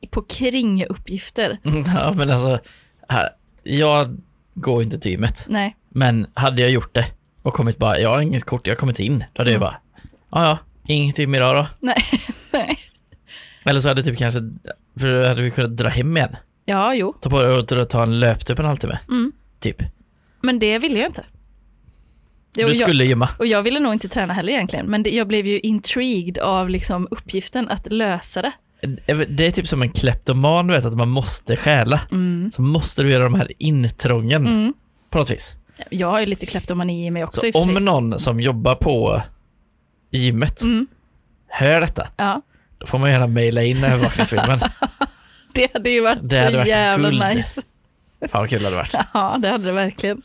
på kringuppgifter. Ja, men alltså, här, jag går inte till gymmet, Nej, men hade jag gjort det och kommit bara, jag har inget kort, jag har kommit in, då hade jag Mm. bara, ja ja, inget gym idag då. nej, nej. Eller så hade jag typ kanske, för då hade vi kunnat dra hem igen. Ja, jo. Ta på dig och ta en löptur på en halvtimme, Mm. typ. Men det ville jag inte. Det, och, Du jag, skulle gymma. och jag ville nog inte träna heller egentligen, men det, jag blev ju intrigued av liksom uppgiften att lösa det. Det är typ som en kleptoman, vet att man måste stjäla. Mm. Så måste du göra de här intrången Mm. på något vis. Jag har ju lite kleptomani i mig också Så i sig. om någon som jobbar på gymmet Mm. hör detta, Ja, då får man gärna mejla in övervakningsfilmen. det hade ju varit Det hade så varit jävla guld. nice. Fan vad kul det hade varit. Ja, det hade det verkligen.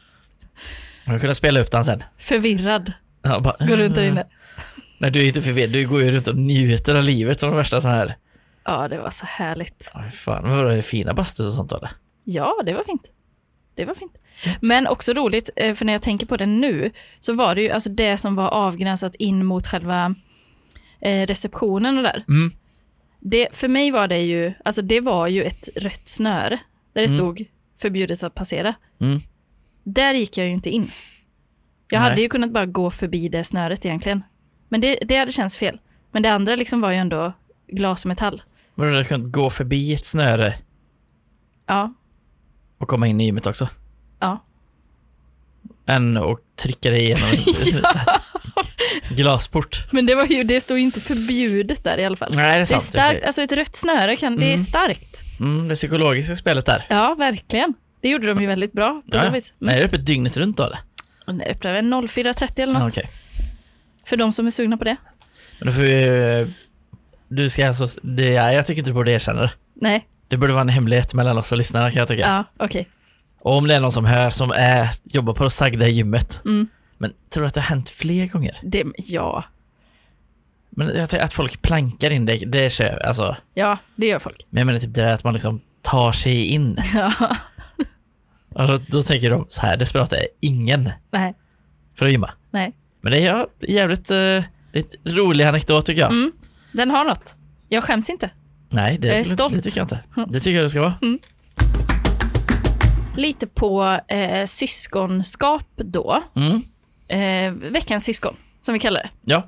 Man kunde spela upp den sen. Förvirrad, Ja, bara, går runt där inne. Nej, du är inte förvirrad. Du går ju runt och njuter av livet som värsta så här. Ja, det var så härligt. Oj, fan, vad var det fina bastus och sånt eller? Ja, det var fint. Det var fint. Men också roligt, eh, för när jag tänker på det nu, så var det ju alltså det som var avgränsat in mot själva eh, receptionen och där. Mm. Det, för mig var det ju, alltså det var ju ett rött snöre, där det Mm. stod förbjudet att passera. Mm. Där gick jag ju inte in. Jag Nej. hade ju kunnat bara gå förbi det snöret egentligen. Men det, det hade känts fel. Men det andra liksom var ju ändå glas och metall. Men du hade kunnat gå förbi ett snöre Ja, och komma in i gymmet också. ja. Än och trycka dig igenom en glasport. Men det, var ju, det stod ju inte förbjudet där i alla fall. Nej, det är Det är sant. starkt, alltså ett rött snöre kan, det är Mm. starkt. Mm, det psykologiska spelet där. Ja, verkligen. Det gjorde de ju väldigt bra på Ja, så ja. vis. Nej, är det öppet dygnet runt då eller? Och det öppnar väl 04.30 eller något, Ja, Okej. för de som är sugna på det. Men då får vi... Du ska alltså... Det, ja, jag tycker inte du borde erkänna det. Nej, Det borde vara en hemlighet mellan oss och lyssnarna kan jag tycka. ja, okej. Och om det är någon som hör som är, jobbar på det sagda gymmet. Mm. Men tror du att det har hänt fler gånger? Det, ja, Men jag tänker att folk plankar in det, det kör alltså. ja, det gör folk. Men jag menar typ det där att man liksom tar sig in. Ja, Alltså, då tänker de så här, desperat är ingen nej, för att gymma. nej. Men det är ja, jävligt, uh, lite rolig anekdot tycker jag. Mm. Den har något. Jag skäms inte. Nej, det, Jag är skulle- stolt. det tycker jag inte. Det tycker jag det ska vara. Lite på eh, syskonskap då. Mm. Eh, veckans syskon, som vi kallar det. Ja.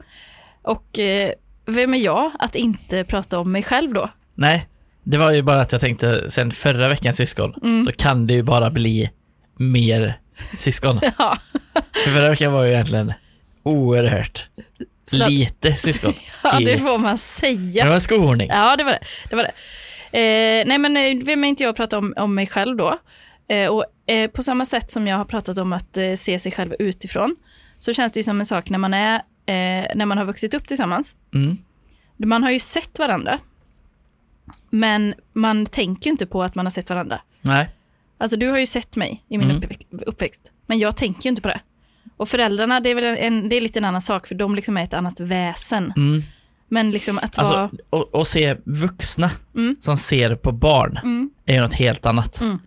Och eh, vem är jag att inte prata om mig själv då? Nej, det var ju bara att jag tänkte sen förra veckans syskon Mm. så kan det ju bara bli mer syskon. Ja, För förra veckan var ju egentligen oerhört lite syskon. ja det får man säga. det var skohorning. Ja, det var det. det, var det. Eh, nej, men eh, vem är inte jag att prata om, om mig själv då? Eh, och eh, på samma sätt som jag har pratat om att eh, se sig själv utifrån, så känns det ju som en sak när man, är, eh, när man har vuxit upp tillsammans. Mm. Man har ju sett varandra, men man tänker ju inte på att man har sett varandra. Nej. Alltså du har ju sett mig i min Mm. uppväxt, men jag tänker ju inte på det. Och föräldrarna, det är väl en, det är lite en annan sak, för de liksom är ett annat väsen. Mm. Men liksom att vara... Alltså, och, och se vuxna Mm. som ser på barn Mm, är ju något helt annat. Mm.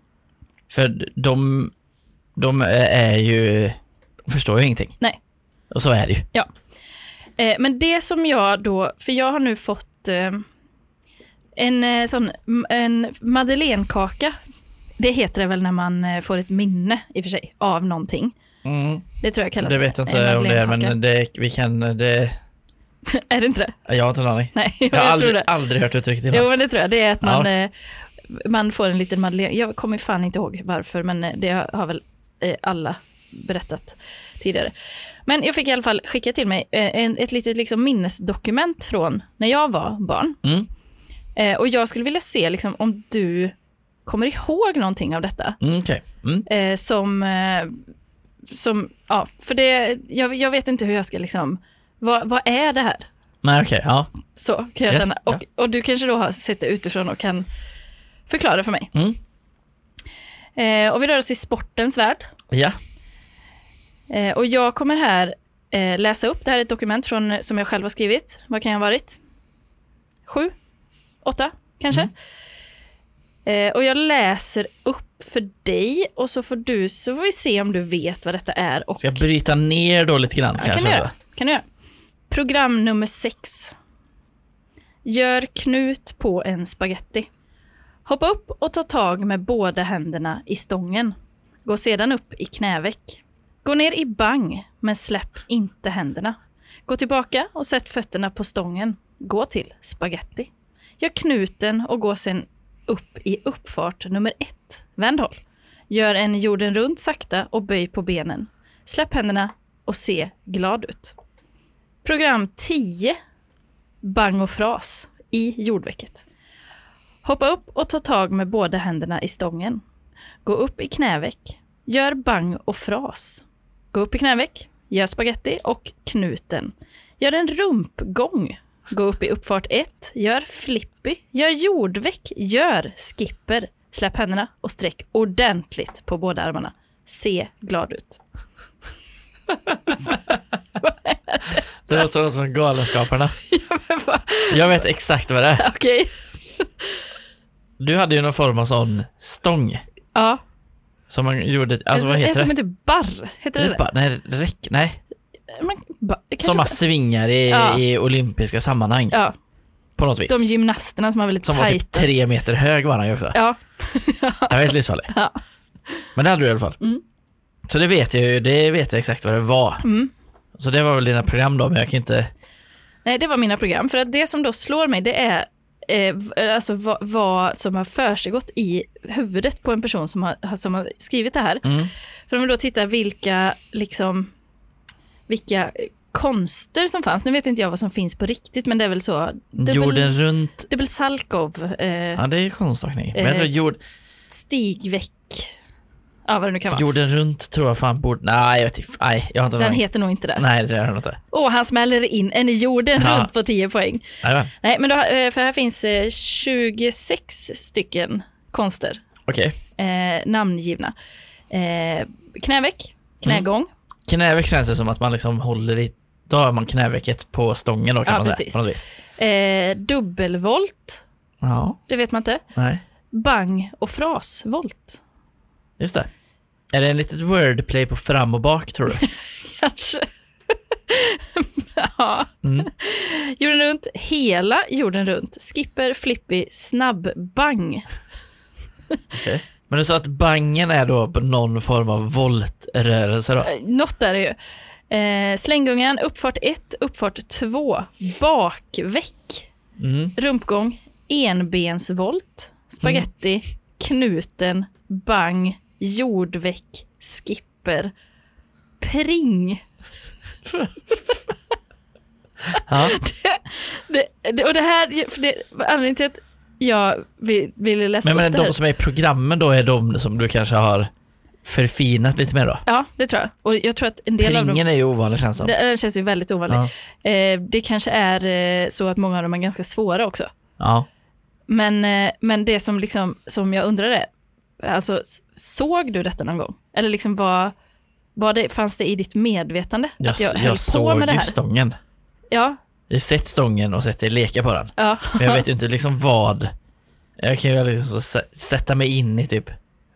För de, de är ju, de förstår ju ingenting. Nej. Och så är det ju. Eh, men det som jag då, för jag har nu fått eh, en eh, sån en madeleinekaka. Det heter det väl när man eh, får ett minne i och för sig av någonting. Det tror jag kallas Det vet jag inte om det är, men det, vi kan, det, Är det inte det? jag har inte en aning. Nej, Jag har jag tror aldrig, aldrig hört uttrycket innan. Jo, men det tror jag. Det är att man, Ja, eh, man får en liten madeleine. Jag kommer fan inte ihåg varför, men eh, det har väl eh, alla berättat tidigare. Men jag fick i alla fall skicka till mig en, ett litet liksom, minnesdokument från när jag var barn. Mm. Eh, och jag skulle vilja se liksom, om du kommer ihåg någonting av detta. Mm, Okej. Mm. Eh, som, eh, som, ja, för det, jag, jag vet inte hur jag ska liksom, vad, vad är det här? Nej, okej. ja. Så kan jag Ja, känna. Och, och du kanske då har sett det utifrån och kan förklara för mig. Mm. Eh, och vi rör oss i sportens värld. Ja. Eh, och jag kommer här eh, läsa upp, det här är ett dokument från, som jag själv har skrivit. Vad kan jag ha varit? Sju? Åtta, kanske? Mm. Eh, och jag läser upp för dig och så får du, så får vi se om du vet vad detta är. Och Ska jag bryta ner då lite grann Ja, kan kanske? du göra. Kan du göra. Program nummer sex. Gör knut på en spaghetti. Hoppa upp och ta tag med båda händerna i stången. Gå sedan upp i knäveck. Gå ner i bang, men släpp inte händerna. Gå tillbaka och sätt fötterna på stången. Gå till spaghetti. Gör knuten och gå sen upp i uppfart nummer ett. Vänd håll. Gör en jorden runt sakta och böj på benen. Släpp händerna och se glad ut. Program 10. Bang och fras i jordvecket. Hoppa upp och ta tag med båda händerna i stången. Gå upp i knäveck. Gör bang och fras. Gå upp i knäveck. Gör spaghetti och knuten. Gör en rumpgång. Gå upp i uppfart 1. Gör flippy. Gör jordveck. Gör skipper. Släpp händerna och sträck ordentligt på båda armarna. Se glad ut. Det låter som, som Galenskaparna. Jag vet exakt vad det är. Okej. Du hade ju någon form av sån stång Ja. som man gjorde, alltså vad heter som det? heter barr. Heter det det bara, nej, räck, nej. Kanske Som man svingar i, Ja. i olympiska sammanhang Ja, på något vis. de gymnasterna som har väldigt Som var typ tajta. tre meter hög var han ju också. Ja, Det var helt livsfarlig. Ja. Men det hade du i alla fall. Mm. Så det vet jag ju, det vet jag exakt vad det var. Mm. Så det var väl dina program då, men jag kan inte... nej det var mina program. För att det som då slår mig det är eh, alltså vad, vad som har försiggått i huvudet på en person som har, som har skrivit det här. Mm. För om vi då tittar vilka, liksom, vilka eh, konster som fanns. Nu vet inte jag vad som finns på riktigt, men det är väl så. Det Jorden väl, runt, det är väl Salkov, eh, ja det är konståkning. Men jag tror Eh, jord, Stigveck, ja vad det nu kan vara. jorden runt tror jag fan borde, nej jag vet inte, nej jag har inte Den någon- heter nog inte det. Nej det gör den inte. Och han smäller in en i jorden Ja. runt på 10 poäng. Nej, Nej, men då, eh, för här finns eh, 26 stycken konster Okej. eh, namngivna. Eh, knäveck, knägång, Knäveck känns det som att man liksom håller i, då har man knävecket på stången då kan Ja, man säga. precis. Vis. eh, dubbelvolt, Ja, det vet man inte. nej. Bang och frasvolt. Just det. Är det en litet wordplay på fram och bak tror du? Kanske. ja. Mm. Jorden runt, hela jorden runt. Skipper, flippy, snabb, bang. Okej. Men du sa att bangen är då någon form av voltrörelse då? Eh, Något är ju. Eh, slänggungan, uppfart 1, uppfart 2, bakväck, Mm. rumpgång, enbensvolt, spaghetti, knuten, bang, jordväck, skipper, pring. Ja. Det, det, och det här, för det, anledningen till att jag vill, ville läsa Men, men upp det här. de som är i programmen då är de som du kanske har förfinat lite mer då? Ja, det tror jag. Och jag tror att en del av dem Pringen är ju ovanlig känns som. Det, den känns ju väldigt ovanlig. Ja. Eh, det kanske är eh, så att många av dem är ganska svåra också. ja. Men, eh, men det som, liksom, som jag undrar är, alltså, såg du detta någon gång? Eller liksom var, var det, fanns det i ditt medvetande Jag, att jag, jag, höll på såg med det ju här? stången. Ja, Jag har sett stången och sett dig leka på den. ja. Men jag vet ju inte liksom vad. Jag kan ju liksom sätta mig in i typ,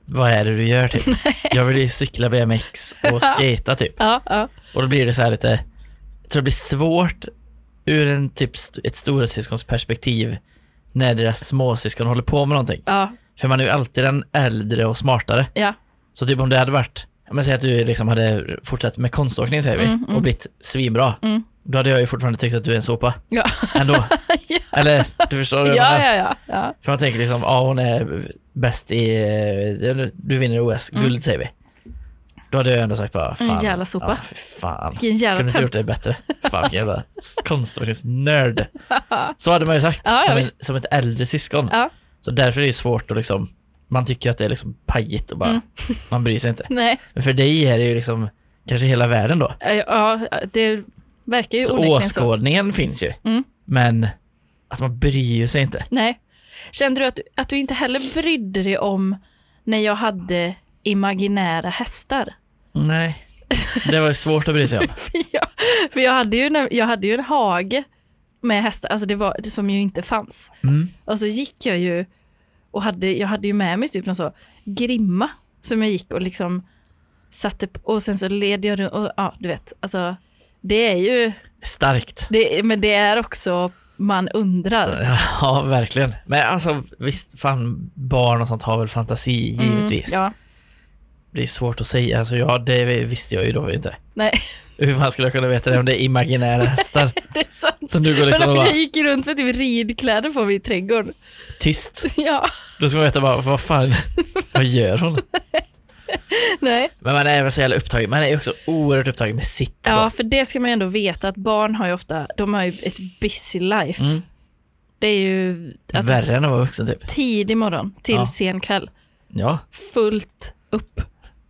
vad är det du gör typ? Jag vill ju cykla BMX och skata typ. ja, ja. Och då blir det så här lite, jag tror det blir svårt ur en typ ett storasyskons perspektiv när deras småsyskon håller på med någonting. ja, För man är ju alltid den äldre och smartare. ja. Så typ om det hade varit, men säg att du liksom hade fortsatt med konståkning säger vi, Mm, mm. och blivit svinbra. Mm. Då hade jag ju fortfarande tyckt att du är en sopa. Ja. Ändå. Ja. Eller, du förstår vad jag Ja, menar? ja, ja, ja. För man tänker liksom, ja hon är bäst i, eh, du vinner OS, guld säger vi. Då hade jag ändå sagt bara, fan. Mm. En jävla sopa. Ja, för fan. Vilken jävla Kunde inte gjort det bättre. Fan vilken jävla konståkningsnörd. Så hade man ju sagt, Ja, som, en, som ett äldre syskon. Ja. Så därför är det ju svårt att liksom, man tycker att det är liksom pajigt och bara, Mm. man bryr sig inte. Nej, Men för dig är det ju liksom, kanske hela världen då. ja, det verkar ju Så onekligen så. åskådningen finns ju. Mm. Men att man bryr sig inte. Nej. Kände du att, att du inte heller brydde dig om när jag hade imaginära hästar? Nej. Det var svårt att bry sig om. För jag, för jag, hade ju, jag hade ju en hage med hästar, alltså det var det som ju inte fanns. Mm. Och så gick jag ju och hade, jag hade ju med mig typ någon så grimma som jag gick och liksom satte på, och sen så led jag runt och ja, du vet, alltså det är ju, Starkt. det, men det är också, man undrar. Ja, verkligen. Men alltså visst, fan barn och sånt har väl fantasi givetvis. Mm, ja, Det är svårt att säga, alltså ja, det visste jag ju då inte. nej, Hur fan skulle jag kunna veta det om det är imaginära hästar? det är sant. Som du går liksom Men bara, jag gick runt med typ ridkläder på mig i trädgården. tyst. Ja, Då ska man veta bara, vad fan, vad gör hon? nej. Men man är så jävla upptagen, man är också oerhört upptagen med sitt. Ja, bara. för det ska man ju ändå veta att barn har ju ofta, de har ju ett busy life. Mm. Det är ju alltså, Värre än att vara vuxen typ. tidig morgon till Ja. sen kväll. Ja, Fullt upp.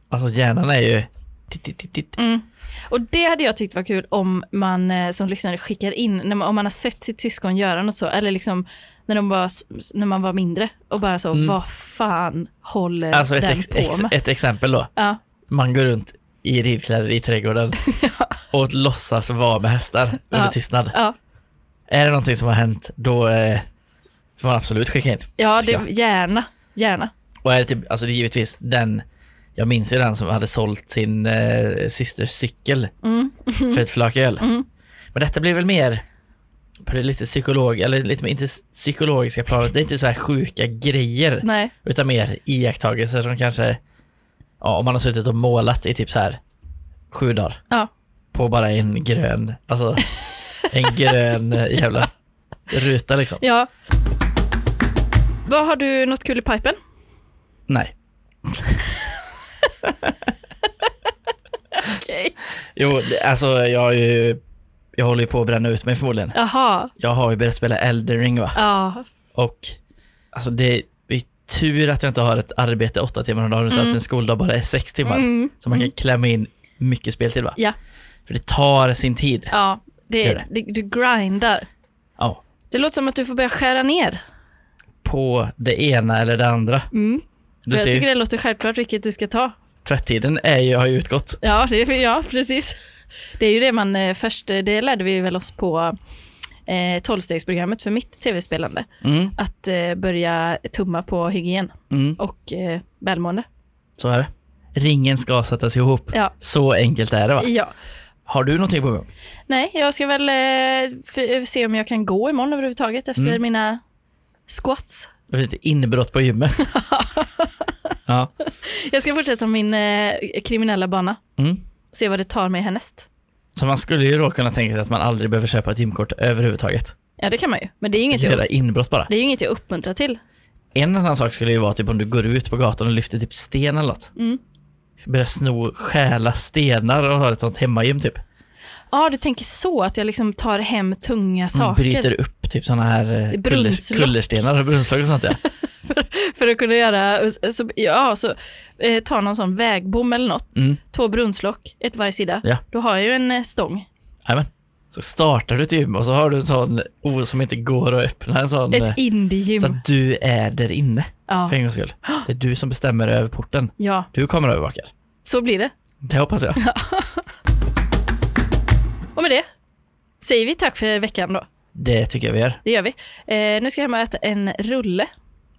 alltså hjärnan är ju... Titt, titt, titt, titt. Mm. Och det hade jag tyckt var kul om man eh, som lyssnare skickar in, när man, om man har sett sitt syskon göra något så, eller liksom när, de var, när man var mindre och bara så, Mm. vad fan håller Alltså den ex, på ex, med? ett exempel då. Ja, Man går runt i ridkläder i trädgården och låtsas vara med hästar under Ja. tystnad. ja, Är det någonting som har hänt, då eh, får man absolut skicka in. ja det, gärna, gärna. Och är det typ, alltså det är givetvis den, jag minns ju den som hade sålt sin eh, systers cykel Mm. för ett flak öl. Mm. Men detta blir väl mer på det lite psykolog, eller lite inte psykologiska planet, det är inte så här sjuka grejer, Nej, utan mer iakttagelser som kanske, ja om man har suttit och målat i typ så här sju dagar ja. på bara en grön, alltså en grön jävla ruta liksom. ja. Vad Har du något kul i pipen? Nej. Okej. Jo, det- alltså jag har ju, jag håller ju på att bränna ut mig förmodligen. Jaha, Jag har ju börjat spela Elden Ring va? ja. Och alltså det är tur att jag inte har ett arbete åtta timmar om dagen utan Mm. att en skoldag bara är sex timmar. Mm. Så man kan klämma in mycket speltid va? Ja. För det tar sin tid. Ja, det, Gör det. du grindar. Ja. Det låter som att du får börja skära ner. På det ena eller det andra. Mm. Jag tycker ju, det låter självklart vilket du ska ta. tvättiden är ju, har ju utgått. Ja, det ja, precis. Det är ju det man eh, först, eh, det lärde vi väl oss på eh, tolvstegsprogrammet för mitt tv-spelande. Mm, Att eh, börja tumma på hygien mm, och eh, välmående. så är det. Ringen ska sättas ihop. Ja. Så enkelt är det va? ja. Har du någonting på gång? Nej, jag ska väl eh, f- se om jag kan gå imorgon överhuvudtaget efter Mm. mina squats. Ett litet inbrott på gymmet? ja. Jag ska fortsätta min eh, kriminella bana. Mm. Se vad det tar mig härnäst. Så man skulle ju då kunna tänka sig att man aldrig behöver köpa ett gymkort överhuvudtaget. Ja, det kan man ju. Men det är ju inget, jag, Göra inbrott bara. det är ju inget jag uppmuntrar till. En annan sak skulle ju vara typ om du går ut på gatan och lyfter typ sten eller något. Mm. Börja sno, stjäla stenar och ha ett sånt hemmagym typ. Ja, du tänker så, att jag liksom tar hem tunga Man saker bryter upp typ såna här eh, kullerstenar och brunnslock och sånt ja. för att kunna göra, så, ja, så eh, ta någon sån vägbom eller något, Mm. två brunnslock, ett varje sida. Ja. Då har jag ju en eh, stång. Jajamän. Så startar du ett gym och så har du en sån o som inte går att öppna. En sån, eh, Ett indiegym. så att du är där inne Ja, för en gångs skull. Det är du som bestämmer över porten. ja, Du kommer övervakar. så blir det. Det hoppas jag. Och med det säger vi tack för veckan då. Det tycker jag vi gör. Det gör vi. Eh, nu ska jag hem och äta en rulle.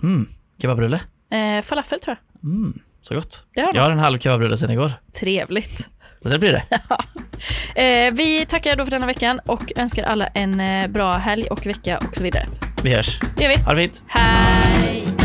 Mm. Kebabrulle. Eh, falafel tror jag. Mm. Så gott. Det har Jag har en halv kebabrulle sedan igår. Trevligt. Så det blir det. Eh, vi tackar då för denna veckan och önskar alla en eh, bra helg och vecka och så vidare. Vi hörs. Det gör vi. Ha det fint. Hej!